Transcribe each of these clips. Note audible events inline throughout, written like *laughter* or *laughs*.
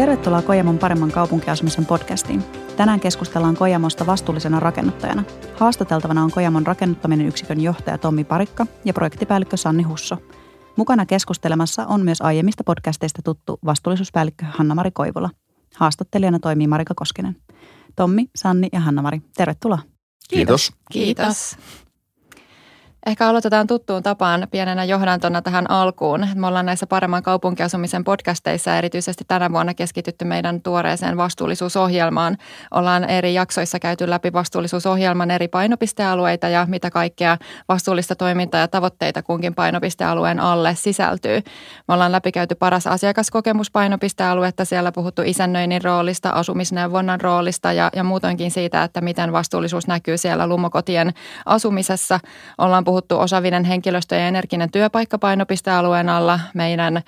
Tervetuloa Kojamon paremman kaupunkiasumisen podcastiin. Tänään keskustellaan Kojamosta vastuullisena rakennuttajana. Haastateltavana on Kojamon rakennuttaminen yksikön johtaja Tommi Parikka ja projektipäällikkö Sanni Husso. Mukana keskustelemassa on myös aiemmista podcasteista tuttu vastuullisuuspäällikkö Hanna-Mari Koivula. Haastattelijana toimii Marika Koskinen. Tommi, Sanni ja Hanna-Mari, tervetuloa. Kiitos. Kiitos. Ehkä aloitetaan tuttuun tapaan pienenä johdantona tähän alkuun. Me ollaan näissä paremman kaupunkiasumisen podcasteissa erityisesti tänä vuonna keskitytty meidän tuoreeseen vastuullisuusohjelmaan. Ollaan eri jaksoissa käyty läpi vastuullisuusohjelman eri painopistealueita ja mitä kaikkea vastuullista toimintaa ja tavoitteita kunkin painopistealueen alle sisältyy. Me ollaan läpikäyty paras asiakaskokemus painopistealuetta. Siellä puhuttu isännöinnin roolista, asumisneuvonnan roolista ja, ja muutoinkin siitä, että miten vastuullisuus näkyy siellä lumokotien asumisessa. Ollaan puhuttu osaavinen henkilöstö ja energinen työpaikka painopistealueen alla, meidän,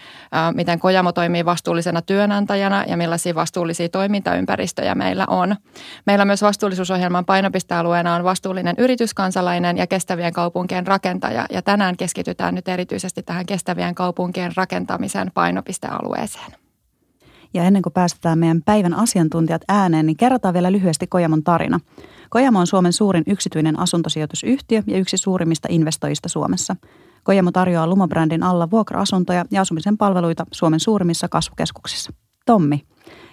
miten Kojamo toimii vastuullisena työnantajana ja millaisia vastuullisia toimintaympäristöjä meillä on. Meillä myös vastuullisuusohjelman painopistealueena on vastuullinen yrityskansalainen ja kestävien kaupunkien rakentaja. Ja tänään keskitytään nyt erityisesti tähän kestävien kaupunkien rakentamisen painopistealueeseen. Ja ennen kuin päästetään meidän päivän asiantuntijat ääneen, niin kerrotaan vielä lyhyesti Kojamon tarina. Kojamo on Suomen suurin yksityinen asuntosijoitusyhtiö ja yksi suurimmista investoijista Suomessa. Kojamo tarjoaa Lumobrändin alla vuokra-asuntoja ja asumisen palveluita Suomen suurimmissa kasvukeskuksissa. Tommi,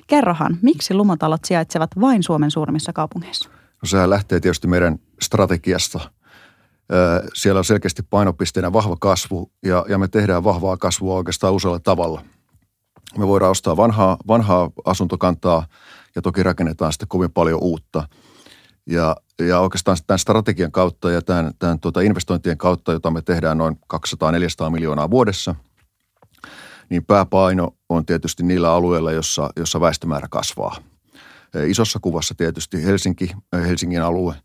kerrohan, miksi lumotalot sijaitsevat vain Suomen suurimmissa kaupungeissa? No sehän lähtee tietysti meidän strategiasta. Siellä on selkeästi painopisteenä vahva kasvu ja, ja me tehdään vahvaa kasvua oikeastaan usealla tavalla. Me voidaan ostaa vanhaa, vanhaa asuntokantaa ja toki rakennetaan sitten kovin paljon uutta – ja, ja oikeastaan tämän strategian kautta ja tämän, tämän tuota investointien kautta, jota me tehdään noin 200-400 miljoonaa vuodessa, niin pääpaino on tietysti niillä alueilla, jossa, jossa väestömäärä kasvaa. Isossa kuvassa tietysti Helsinki, Helsingin alue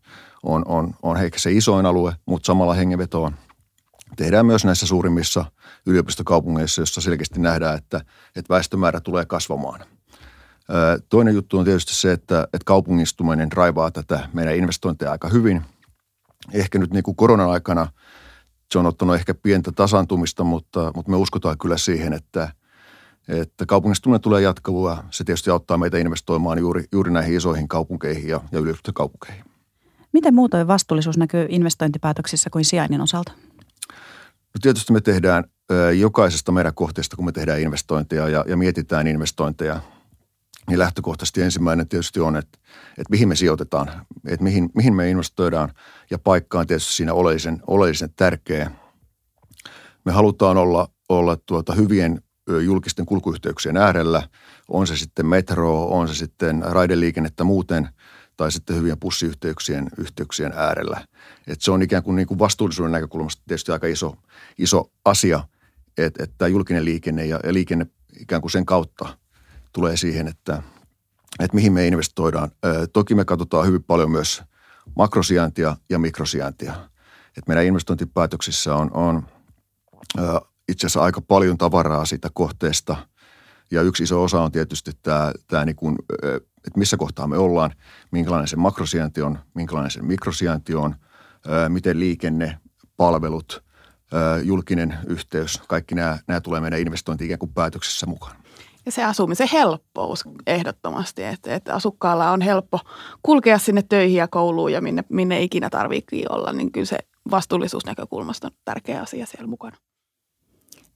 on, on, on ehkä se isoin alue, mutta samalla hengenvetoa tehdään myös näissä suurimmissa yliopistokaupungeissa, jossa selkeästi nähdään, että, että väestömäärä tulee kasvamaan – Toinen juttu on tietysti se, että, että kaupungistuminen raivaa tätä meidän investointeja aika hyvin. Ehkä nyt niin kuin koronan aikana se on ottanut ehkä pientä tasantumista, mutta, mutta me uskotaan kyllä siihen, että, että kaupungistuminen tulee jatkuvua. Se tietysti auttaa meitä investoimaan juuri, juuri näihin isoihin kaupunkeihin ja, ja yliopistokaupunkeihin. Miten muutoin vastuullisuus näkyy investointipäätöksissä kuin sijainnin osalta? No tietysti me tehdään jokaisesta meidän kohteesta, kun me tehdään investointeja ja, ja mietitään investointeja – niin lähtökohtaisesti ensimmäinen tietysti on, että, että mihin me sijoitetaan, että mihin, mihin me investoidaan ja paikka on tietysti siinä oleellisen, oleellisen tärkeä. Me halutaan olla, olla tuota hyvien julkisten kulkuyhteyksien äärellä, on se sitten metro, on se sitten raideliikennettä muuten tai sitten hyvien pussiyhteyksien yhteyksien äärellä. Et se on ikään kuin, niin kuin vastuullisuuden näkökulmasta tietysti aika iso, iso asia, että, että julkinen liikenne ja, ja liikenne ikään kuin sen kautta – tulee siihen, että, että mihin me investoidaan. Toki me katsotaan hyvin paljon myös makrosijaintia ja mikrosijaintia. Että meidän investointipäätöksissä on, on itse asiassa aika paljon tavaraa siitä kohteesta. Ja yksi iso osa on tietysti tämä, tämä niin kuin, että missä kohtaa me ollaan, minkälainen se makrosijainti on, minkälainen se mikrosijainti on, miten liikenne, palvelut, julkinen yhteys, kaikki nämä, nämä tulee meidän investointi ikään kuin päätöksessä mukaan. Ja se asumisen helppous ehdottomasti, että, että asukkaalla on helppo kulkea sinne töihin ja kouluun ja minne, minne ikinä tarvitsee olla, niin kyllä se vastuullisuusnäkökulmasta on tärkeä asia siellä mukana.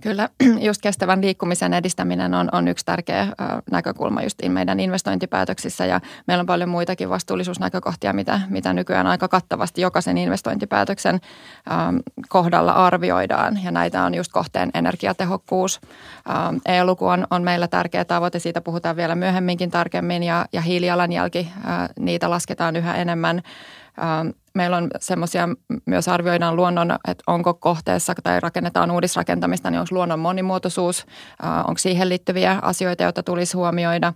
Kyllä, *clears throat* just kestävän liikkumisen edistäminen on, on yksi tärkeä näkökulma just meidän investointipäätöksissä ja meillä on paljon muitakin vastuullisuusnäkökohtia, mitä, mitä nykyään aika kattavasti jokaisen investointipäätöksen ö, kohdalla arvioidaan. Ja näitä on just kohteen energiatehokkuus. E-luku on, on meillä tärkeä tavoite, siitä puhutaan vielä myöhemminkin tarkemmin ja, ja hiilijalanjälki, ö, niitä lasketaan yhä enemmän Meillä on semmoisia, myös arvioidaan luonnon, että onko kohteessa tai rakennetaan uudisrakentamista, niin onko luonnon monimuotoisuus, onko siihen liittyviä asioita, joita tulisi huomioida.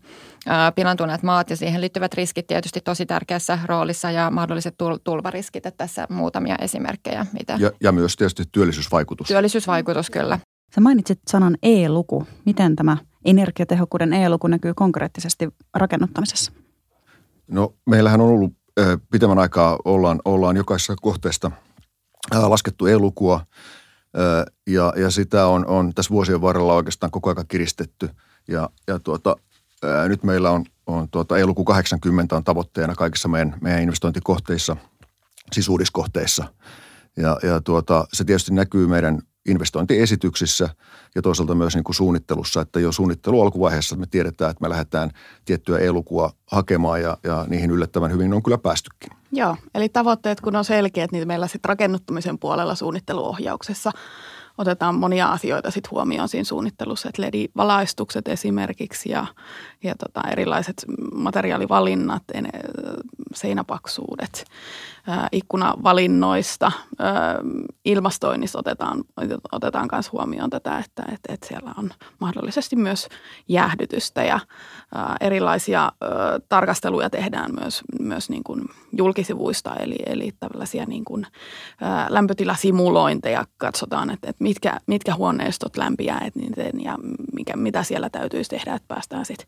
Pilantuneet maat ja siihen liittyvät riskit tietysti tosi tärkeässä roolissa ja mahdolliset tulvariskit, että tässä muutamia esimerkkejä. Mitä... Ja, ja myös tietysti työllisyysvaikutus. Työllisyysvaikutus, kyllä. Sä mainitsit sanan e-luku. Miten tämä energiatehokkuuden e-luku näkyy konkreettisesti rakennuttamisessa? No meillähän on ollut pitemmän aikaa ollaan, ollaan jokaisessa kohteesta laskettu e-lukua ja, ja sitä on, on tässä vuosien varrella oikeastaan koko ajan kiristetty ja, ja tuota, nyt meillä on, on tuota, elokuun 80 on tavoitteena kaikissa meidän, meidän investointikohteissa, siis uudiskohteissa. Ja, ja tuota, se tietysti näkyy meidän investointiesityksissä ja toisaalta myös niin kuin suunnittelussa, että jo suunnittelu alkuvaiheessa me tiedetään, että me lähdetään tiettyä elukua hakemaan ja, ja niihin yllättävän hyvin on kyllä päästykin. Joo, eli tavoitteet kun on selkeät, niin meillä sitten rakennuttamisen puolella suunnitteluohjauksessa otetaan monia asioita sit huomioon siinä suunnittelussa, että LED-valaistukset esimerkiksi ja, ja tota, erilaiset materiaalivalinnat, seinäpaksuudet, ikkunavalinnoista, ilmastoinnissa otetaan, otetaan myös huomioon tätä, että, että, että siellä on mahdollisesti myös jäähdytystä ja erilaisia tarkasteluja tehdään myös, myös niin kuin julkisivuista, eli, eli tällaisia niin kuin lämpötilasimulointeja katsotaan, että, että mitkä, mitkä huoneistot lämpiää että niiden, ja mikä, mitä siellä täytyisi tehdä, että päästään sitten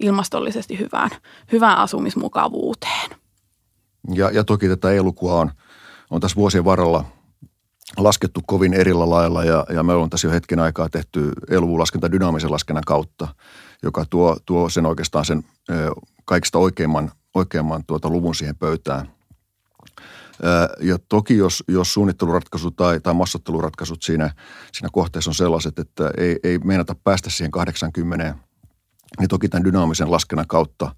ilmastollisesti hyvään, hyvään asumismukavuuteen. Ja, ja toki tätä elukua on, on tässä vuosien varrella laskettu kovin erillä lailla ja, ja me ollaan tässä jo hetken aikaa tehty eluvulaskenta dynaamisen laskennan kautta, joka tuo, tuo sen oikeastaan sen ö, kaikista oikeimman, oikeimman tuota luvun siihen pöytään. Ja toki jos, jos suunnitteluratkaisut tai, tai massatteluratkaisut siinä, siinä kohteessa on sellaiset, että ei, ei meinata päästä siihen 80, niin toki tämän dynaamisen laskennan kautta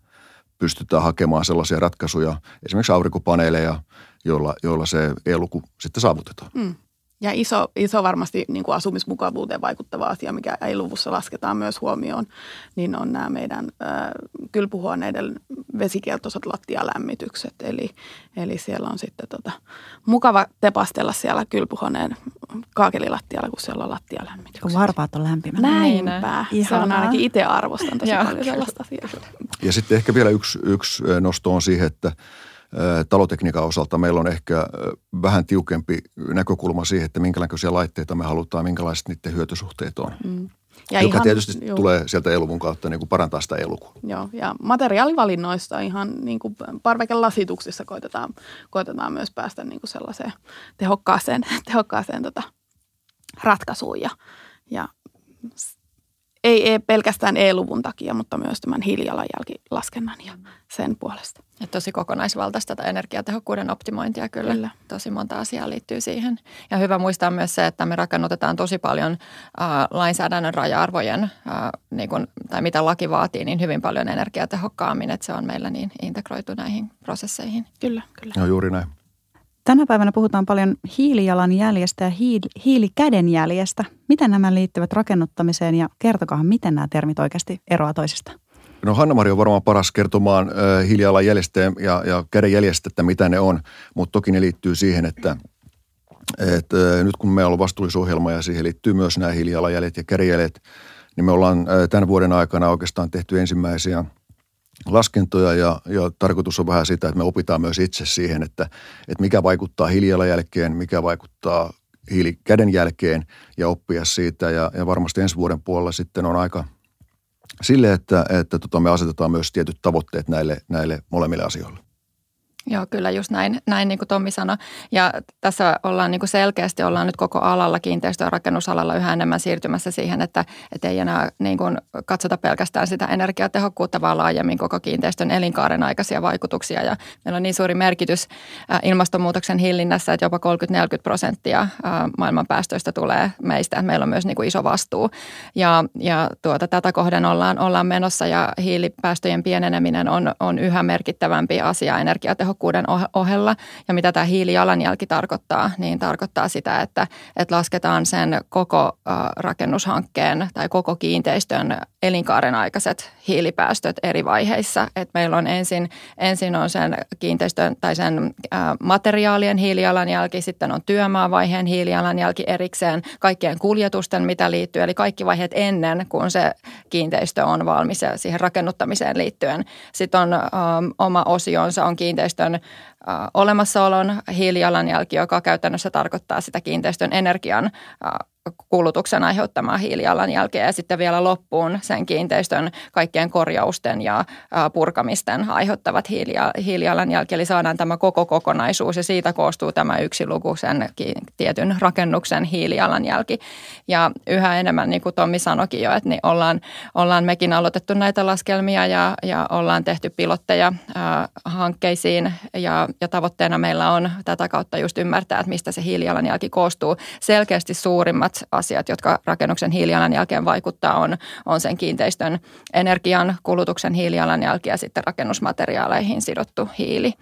pystytään hakemaan sellaisia ratkaisuja, esimerkiksi aurinkopaneeleja, joilla, joilla se e-luku sitten saavutetaan. Mm. Ja iso, iso varmasti niin kuin asumismukavuuteen vaikuttava asia, mikä ei luvussa lasketaan myös huomioon, niin on nämä meidän ö, kylpyhuoneiden vesikieltoiset lattialämmitykset. Eli, eli siellä on sitten tota, mukava tepastella siellä kylpyhuoneen kaakelilattialla, kun siellä on lattialämmitykset. Kun varpaat on lämpimät. Näinpä. Niin, se on ainakin itse arvostan tosi paljon sellaista asiaa. Ja sitten ehkä vielä yksi, yksi nosto on siihen, että – talotekniikan osalta meillä on ehkä vähän tiukempi näkökulma siihen, että minkälaisia laitteita me halutaan, minkälaiset niiden hyötysuhteet on. Mm. Ja joka ihan, tietysti juu. tulee sieltä eluvun kautta niin kuin parantaa sitä elukua. Joo, ja materiaalivalinnoista ihan niin kuin parvekelasituksissa koitetaan, koitetaan myös päästä niin kuin sellaiseen tehokkaaseen, *laughs* tehokkaaseen tota ratkaisuun. Ja, ja ei, ei pelkästään E-luvun takia, mutta myös tämän hiilijalanjälkilaskennan ja sen puolesta. Ja tosi kokonaisvaltaista tätä energiatehokkuuden optimointia kyllä. kyllä. Tosi monta asiaa liittyy siihen. Ja hyvä muistaa myös se, että me rakennutetaan tosi paljon äh, lainsäädännön raja-arvojen, äh, niin kun, tai mitä laki vaatii, niin hyvin paljon energiatehokkaammin, että se on meillä niin integroitu näihin prosesseihin. Kyllä, kyllä. No juuri näin. Tänä päivänä puhutaan paljon hiilijalanjäljestä ja hiil- hiilikädenjäljestä. Miten nämä liittyvät rakennuttamiseen ja kertokaa, miten nämä termit oikeasti eroavat toisistaan? No Hanna-Mari on varmaan paras kertomaan äh, hiilijalanjäljestä ja, ja kädenjäljestä, että mitä ne on, mutta toki ne liittyy siihen, että et, äh, nyt kun meillä on vastuullisohjelma ja siihen liittyy myös nämä hiilijalanjäljet ja kädenjäljet, niin me ollaan äh, tämän vuoden aikana oikeastaan tehty ensimmäisiä – laskentoja ja, ja tarkoitus on vähän sitä, että me opitaan myös itse siihen, että, että mikä vaikuttaa hiilijalanjälkeen, mikä vaikuttaa hiilikädenjälkeen ja oppia siitä. Ja, ja varmasti ensi vuoden puolella sitten on aika sille, että, että tota me asetetaan myös tietyt tavoitteet näille, näille molemmille asioille. Joo, kyllä just näin, näin niin kuin Tommi sanoi. Ja tässä ollaan niin kuin selkeästi, ollaan nyt koko alalla, kiinteistö- ja rakennusalalla yhä enemmän siirtymässä siihen, että, että ei enää niin kuin katsota pelkästään sitä energiatehokkuutta, vaan laajemmin koko kiinteistön elinkaaren aikaisia vaikutuksia. Ja meillä on niin suuri merkitys ilmastonmuutoksen hillinnässä, että jopa 30-40 prosenttia maailman päästöistä tulee meistä. Meillä on myös niin kuin iso vastuu. Ja, ja tuota, tätä kohden ollaan, ollaan menossa ja hiilipäästöjen pieneneminen on, on yhä merkittävämpi asia energiatehokkuutta tehokkuuden ohella. Ja mitä tämä hiilijalanjälki tarkoittaa, niin tarkoittaa sitä, että, että lasketaan sen koko rakennushankkeen tai koko kiinteistön elinkaaren aikaiset hiilipäästöt eri vaiheissa. Et meillä on ensin, ensin on sen kiinteistön tai sen materiaalien hiilijalanjälki, sitten on työmaavaiheen hiilijalanjälki erikseen, kaikkien kuljetusten mitä liittyy, eli kaikki vaiheet ennen kuin se kiinteistö on valmis ja siihen rakennuttamiseen liittyen. Sitten on um, oma osionsa on kiinteistön olemassaolon hiilijalanjälki, joka käytännössä tarkoittaa sitä kiinteistön energian kulutuksen aiheuttamaa hiilijalanjälkeä ja sitten vielä loppuun sen kiinteistön kaikkien korjausten ja purkamisten aiheuttavat hiilijalanjälki. Eli saadaan tämä koko kokonaisuus ja siitä koostuu tämä yksi luku sen tietyn rakennuksen hiilijalanjälki. Ja yhä enemmän, niin kuin Tommi sanoikin jo, että niin ollaan, ollaan mekin aloitettu näitä laskelmia ja, ja ollaan tehty pilotteja ää, hankkeisiin ja, ja tavoitteena meillä on tätä kautta just ymmärtää, että mistä se hiilijalanjälki koostuu. Selkeästi suurimmat asiat, jotka rakennuksen hiilijalanjälkeen vaikuttaa, on, on sen kiinteistön energian kulutuksen hiilijalanjälki ja sitten rakennusmateriaaleihin sidottu hiili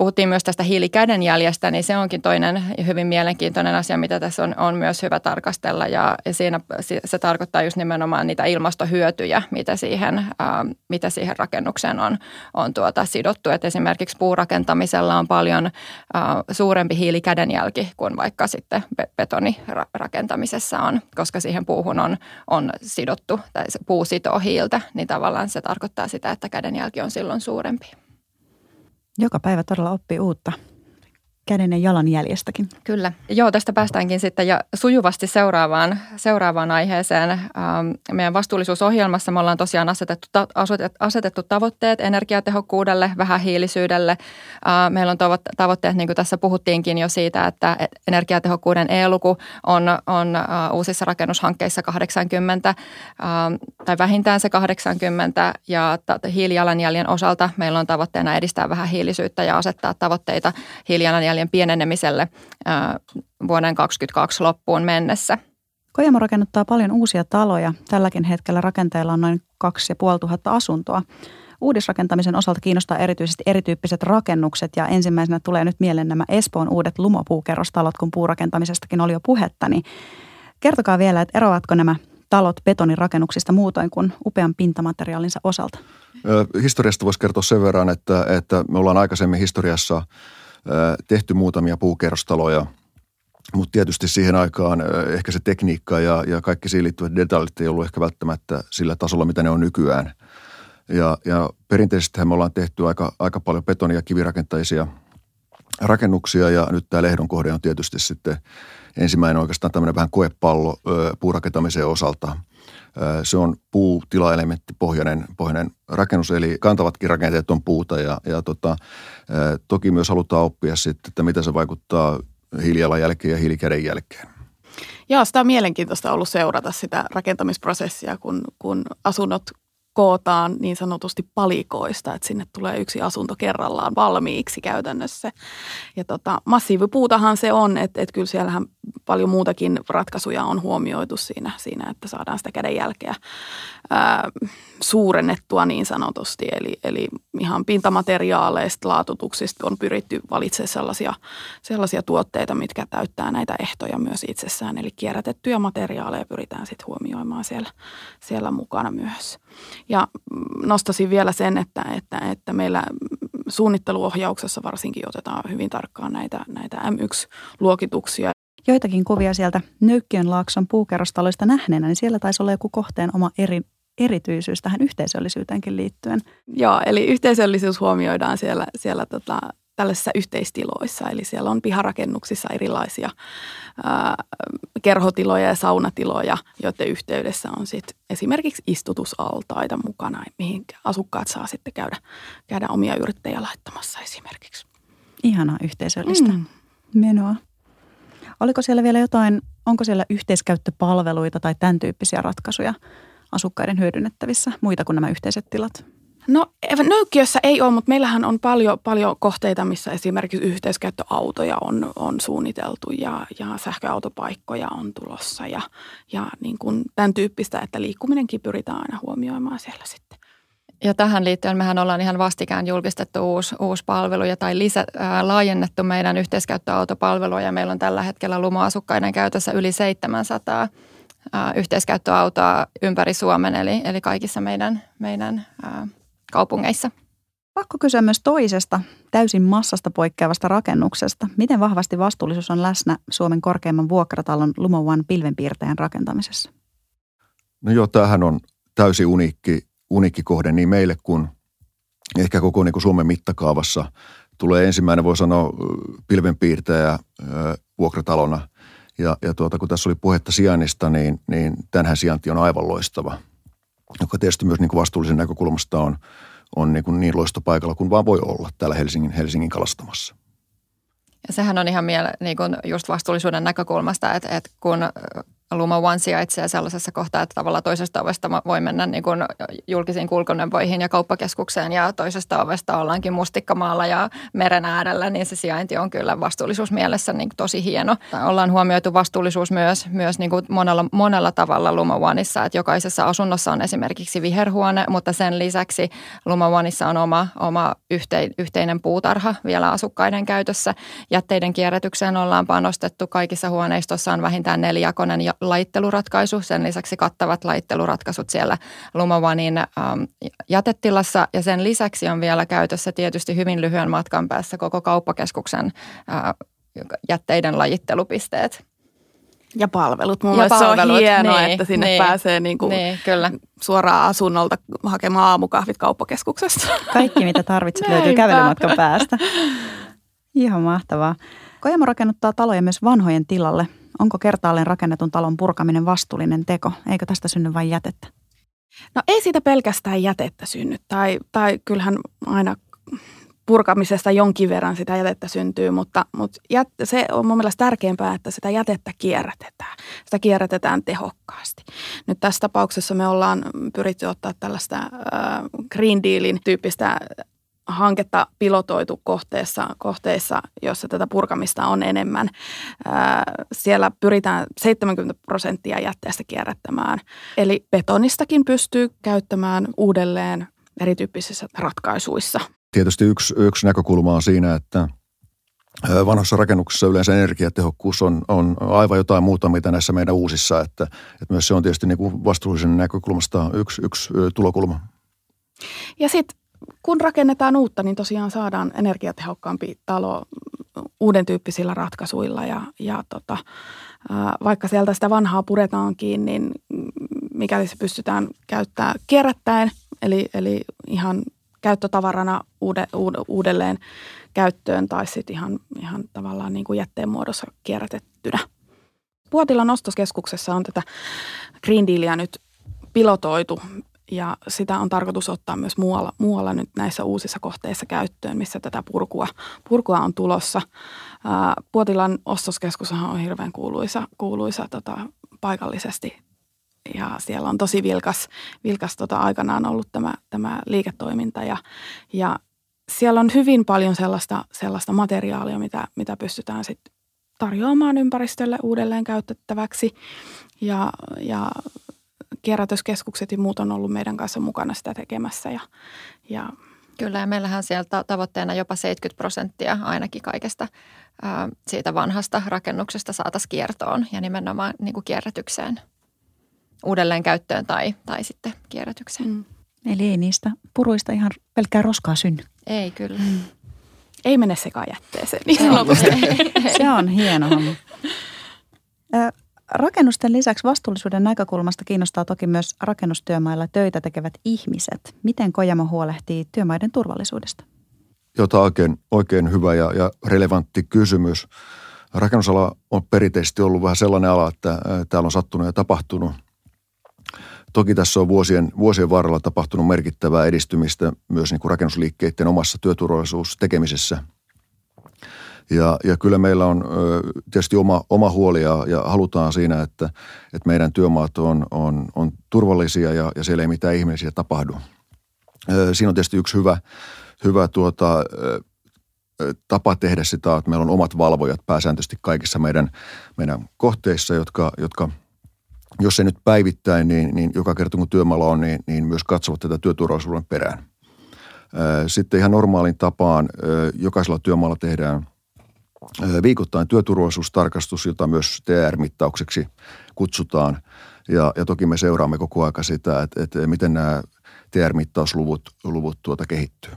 puhuttiin myös tästä hiilikädenjäljestä, niin se onkin toinen hyvin mielenkiintoinen asia, mitä tässä on, on myös hyvä tarkastella. Ja, siinä se tarkoittaa just nimenomaan niitä ilmastohyötyjä, mitä siihen, mitä siihen rakennukseen on, on tuota sidottu. Et esimerkiksi puurakentamisella on paljon suurempi hiilikädenjälki kuin vaikka sitten betonirakentamisessa on, koska siihen puuhun on, on sidottu tai se puu sitoo hiiltä, niin tavallaan se tarkoittaa sitä, että kädenjälki on silloin suurempi. Joka päivä todella oppii uutta käden ja jalan jäljestäkin. Kyllä. Joo, tästä päästäänkin sitten ja sujuvasti seuraavaan, seuraavaan aiheeseen. Ähm, meidän vastuullisuusohjelmassa me ollaan tosiaan asetettu, asetettu tavoitteet energiatehokkuudelle, vähähiilisyydelle. Äh, meillä on tavoitteet, niin kuin tässä puhuttiinkin jo siitä, että energiatehokkuuden E-luku on, on äh, uusissa rakennushankkeissa 80 ähm, tai vähintään se 80 ja hiilijalanjäljen osalta meillä on tavoitteena edistää vähähiilisyyttä ja asettaa tavoitteita hiilijalanjäljen hiilijalanjäljen pienenemiselle vuoden 2022 loppuun mennessä. Kojamo rakennuttaa paljon uusia taloja. Tälläkin hetkellä rakenteella on noin 2500 asuntoa. Uudisrakentamisen osalta kiinnostaa erityisesti erityyppiset rakennukset ja ensimmäisenä tulee nyt mieleen nämä Espoon uudet lumopuukerrostalot, kun puurakentamisestakin oli jo puhetta. Niin kertokaa vielä, että eroavatko nämä talot betonirakennuksista muutoin kuin upean pintamateriaalinsa osalta? Historiasta voisi kertoa sen verran, että, että me ollaan aikaisemmin historiassa – tehty muutamia puukerrostaloja, mutta tietysti siihen aikaan ehkä se tekniikka ja, ja kaikki siihen liittyvät detailit ei ollut ehkä välttämättä sillä tasolla, mitä ne on nykyään. Ja, ja perinteisesti me ollaan tehty aika, aika paljon betoni- ja kivirakentaisia rakennuksia ja nyt tämä Lehdon kohde on tietysti sitten ensimmäinen oikeastaan tämmöinen vähän koepallo puurakentamisen osalta – se on puutilaelementti pohjainen, pohjainen rakennus, eli kantavatkin rakenteet on puuta ja, ja tota, toki myös halutaan oppia sitten, että mitä se vaikuttaa hiilijalanjälkeen ja hiilikäden jälkeen. Joo, sitä on mielenkiintoista ollut seurata sitä rakentamisprosessia, kun, kun asunnot kootaan niin sanotusti palikoista, että sinne tulee yksi asunto kerrallaan valmiiksi käytännössä. Ja tota, massiivipuutahan se on, että, että kyllä siellähän paljon muutakin ratkaisuja on huomioitu siinä, siinä että saadaan sitä kädenjälkeä ää, suurennettua niin sanotusti. Eli, eli ihan pintamateriaaleista, laatutuksista on pyritty valitsemaan sellaisia, sellaisia tuotteita, mitkä täyttää näitä ehtoja myös itsessään. Eli kierrätettyjä materiaaleja pyritään sitten huomioimaan siellä, siellä mukana myös. Ja nostasin vielä sen, että, että, että meillä suunnitteluohjauksessa varsinkin otetaan hyvin tarkkaan näitä, näitä M1-luokituksia. Joitakin kuvia sieltä Nöykkiön laakson puukerrostaloista nähneenä, niin siellä taisi olla joku kohteen oma eri, erityisyys tähän yhteisöllisyyteenkin liittyen. Joo, eli yhteisöllisyys huomioidaan siellä, siellä tota, tällaisissa yhteistiloissa. Eli siellä on piharakennuksissa erilaisia ää, kerhotiloja ja saunatiloja, joiden yhteydessä on sit esimerkiksi istutusaltaita mukana, mihin asukkaat saa sitten käydä, käydä omia yrttejä laittamassa esimerkiksi. Ihanaa yhteisöllistä mm. menoa. Oliko siellä vielä jotain, onko siellä yhteiskäyttöpalveluita tai tämän tyyppisiä ratkaisuja asukkaiden hyödynnettävissä, muita kuin nämä yhteiset tilat? No Nöykkiössä ei ole, mutta meillähän on paljon, paljon kohteita, missä esimerkiksi yhteiskäyttöautoja on, on suunniteltu ja, ja sähköautopaikkoja on tulossa ja, ja niin kuin tämän tyyppistä, että liikkuminenkin pyritään aina huomioimaan siellä sitten. Ja tähän liittyen mehän ollaan ihan vastikään julkistettu uusi, uusi palvelu ja tai lisä, ää, laajennettu meidän yhteiskäyttöautopalvelua ja meillä on tällä hetkellä lumoasukkaiden käytössä yli 700 ää, yhteiskäyttöautoa ympäri Suomen eli, eli kaikissa meidän, meidän ää, kaupungeissa. Pakko kysyä myös toisesta, täysin massasta poikkeavasta rakennuksesta. Miten vahvasti vastuullisuus on läsnä Suomen korkeimman vuokratalon Lumo One pilvenpiirtäjän rakentamisessa? No joo, tämähän on täysin uniikki, uniikki kohde niin meille kuin ehkä koko niin kuin Suomen mittakaavassa. Tulee ensimmäinen, voi sanoa, pilvenpiirtäjä vuokratalona Ja, ja tuota, kun tässä oli puhetta sijainnista, niin, niin tämänhän sijainti on aivan loistava, joka tietysti myös niin kuin vastuullisen näkökulmasta on, on niin, kuin niin loistopaikalla kuin vaan voi olla täällä Helsingin, Helsingin kalastamassa. Ja sehän on ihan miele, niin kuin just vastuullisuuden näkökulmasta, että, että kun Luma One sijaitsee sellaisessa kohtaa, että tavallaan toisesta ovesta voi mennä niin kuin julkisiin kulkuneuvoihin ja kauppakeskukseen ja toisesta ovesta ollaankin Mustikkamaalla ja meren äärellä, niin se sijainti on kyllä vastuullisuusmielessä niin tosi hieno. Ollaan huomioitu vastuullisuus myös, myös niin kuin monella, monella tavalla Luma Oneissa, että jokaisessa asunnossa on esimerkiksi viherhuone, mutta sen lisäksi Luma Oneissa on oma, oma yhteinen puutarha vielä asukkaiden käytössä. Jätteiden kierrätykseen ollaan panostettu. Kaikissa huoneistossa on vähintään nelijakoinen laitteluratkaisu. Sen lisäksi kattavat laitteluratkaisut siellä Lumovanin ähm, jätetilassa ja sen lisäksi on vielä käytössä tietysti hyvin lyhyen matkan päässä koko kauppakeskuksen äh, jätteiden lajittelupisteet. Ja palvelut. Mun ja palvelut, se on hienoa, niin, että sinne niin, pääsee niin kuin niin, kyllä. suoraan asunnolta hakemaan aamukahvit kauppakeskuksesta. Kaikki, mitä tarvitset, löytyy kävelymatkan päästä. Ihan mahtavaa. Kojamo rakennuttaa taloja myös vanhojen tilalle. Onko kertaalleen rakennetun talon purkaminen vastuullinen teko? Eikö tästä synny vain jätettä? No ei siitä pelkästään jätettä synny. Tai, tai kyllähän aina purkamisesta jonkin verran sitä jätettä syntyy, mutta, mutta jät, se on mun mielestä tärkeämpää, että sitä jätettä kierrätetään. Sitä kierrätetään tehokkaasti. Nyt tässä tapauksessa me ollaan pyritty ottaa tällaista äh, Green Dealin tyyppistä hanketta pilotoitu kohteessa, kohteissa, jossa tätä purkamista on enemmän. Siellä pyritään 70 prosenttia jätteestä kierrättämään. Eli betonistakin pystyy käyttämään uudelleen erityyppisissä ratkaisuissa. Tietysti yksi, yksi näkökulma on siinä, että vanhoissa rakennuksissa yleensä energiatehokkuus on, on aivan jotain muuta, mitä näissä meidän uusissa. Että, että myös se on tietysti niin kuin vastuullisen näkökulmasta yksi, yksi tulokulma. Ja sitten kun rakennetaan uutta, niin tosiaan saadaan energiatehokkaampi talo uuden tyyppisillä ratkaisuilla ja, ja tota, vaikka sieltä sitä vanhaa puretaankin, niin mikäli se pystytään käyttämään kierrättäen, eli, eli ihan käyttötavarana uude, uudelleen käyttöön tai sitten ihan, ihan tavallaan niin kuin jätteen muodossa kierrätettynä. Puotilan ostoskeskuksessa on tätä Green Dealia nyt pilotoitu ja sitä on tarkoitus ottaa myös muualla, muualla nyt näissä uusissa kohteissa käyttöön, missä tätä purkua, purkua on tulossa. Ää, Puotilan ostoskeskus on hirveän kuuluisa, kuuluisa tota, paikallisesti. Ja siellä on tosi vilkas, vilkas tota, aikanaan ollut tämä, tämä liiketoiminta. Ja, ja siellä on hyvin paljon sellaista, sellaista materiaalia, mitä, mitä pystytään sitten tarjoamaan ympäristölle uudelleen käytettäväksi. Ja, ja kierrätyskeskukset ja muut on ollut meidän kanssa mukana sitä tekemässä. Ja, ja Kyllä, ja meillähän sieltä tavoitteena jopa 70 prosenttia ainakin kaikesta ää, siitä vanhasta rakennuksesta saataisiin kiertoon ja nimenomaan niin kuin kierrätykseen, uudelleen käyttöön tai, tai sitten kierrätykseen. Mm. Eli ei niistä puruista ihan pelkkää roskaa synny. Ei kyllä. Mm. Ei mene sekaan jätteeseen niin sanotusti. *laughs* Se on hieno homma. Rakennusten lisäksi vastuullisuuden näkökulmasta kiinnostaa toki myös rakennustyömailla töitä tekevät ihmiset. Miten Kojamo huolehtii työmaiden turvallisuudesta? Jota oikein, oikein hyvä ja, ja relevantti kysymys. Rakennusala on perinteisesti ollut vähän sellainen ala, että täällä on sattunut ja tapahtunut. Toki tässä on vuosien, vuosien varrella tapahtunut merkittävää edistymistä myös niin kuin rakennusliikkeiden omassa työturvallisuustekemisessä – ja, ja kyllä meillä on tietysti oma, oma huoli ja, ja halutaan siinä, että, että meidän työmaat on, on, on turvallisia ja, ja siellä ei mitään ihmisiä tapahdu. Siinä on tietysti yksi hyvä, hyvä tuota, tapa tehdä sitä, että meillä on omat valvojat pääsääntöisesti kaikissa meidän, meidän kohteissa, jotka, jotka jos ei nyt päivittäin, niin, niin joka kerta kun työmaalla on, niin, niin myös katsovat tätä työturvallisuuden perään. Sitten ihan normaalin tapaan jokaisella työmaalla tehdään viikoittain työturvallisuustarkastus, jota myös TR-mittaukseksi kutsutaan. Ja, ja toki me seuraamme koko aika sitä, että, että miten nämä TR-mittausluvut luvut tuota kehittyy.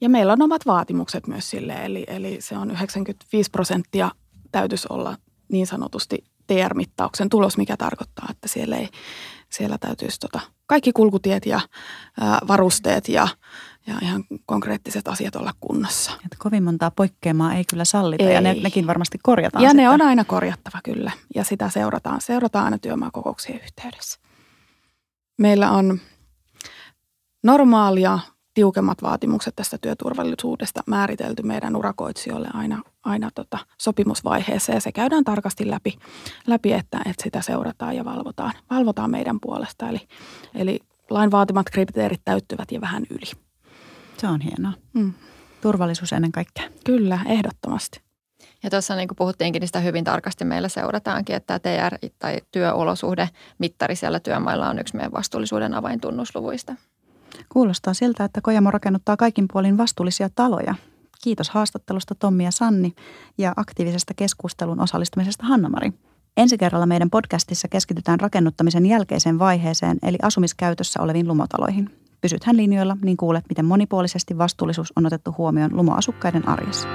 Ja meillä on omat vaatimukset myös sille, eli, eli se on 95 prosenttia täytyisi olla niin sanotusti TR-mittauksen tulos, mikä tarkoittaa, että siellä, ei, siellä täytyisi tota, kaikki kulkutiet ja ää, varusteet ja ja ihan konkreettiset asiat olla kunnossa. Että kovin montaa poikkeamaa ei kyllä sallita Ei. ja ne, nekin varmasti korjataan Ja sitten. ne on aina korjattava kyllä ja sitä seurataan, seurataan aina työmaakokouksien yhteydessä. Meillä on normaalia tiukemmat vaatimukset tästä työturvallisuudesta määritelty meidän urakoitsijoille aina, aina tota sopimusvaiheessa ja se käydään tarkasti läpi, läpi että, että sitä seurataan ja valvotaan, valvotaan meidän puolesta. Eli, eli lain vaatimat kriteerit täyttyvät ja vähän yli. Se on hienoa. Mm. Turvallisuus ennen kaikkea. Kyllä, ehdottomasti. Ja tuossa niin kuin puhuttiinkin, niin sitä hyvin tarkasti meillä seurataankin, että tämä TR- tai työolosuhde mittari siellä työmailla on yksi meidän vastuullisuuden avaintunnusluvuista. Kuulostaa siltä, että Kojamo rakennuttaa kaikin puolin vastuullisia taloja. Kiitos haastattelusta Tommi ja Sanni ja aktiivisesta keskustelun osallistumisesta Hanna-Mari. Ensi kerralla meidän podcastissa keskitytään rakennuttamisen jälkeiseen vaiheeseen eli asumiskäytössä oleviin lumotaloihin. Pysythän linjoilla, niin kuulet, miten monipuolisesti vastuullisuus on otettu huomioon lumoasukkaiden arjessa.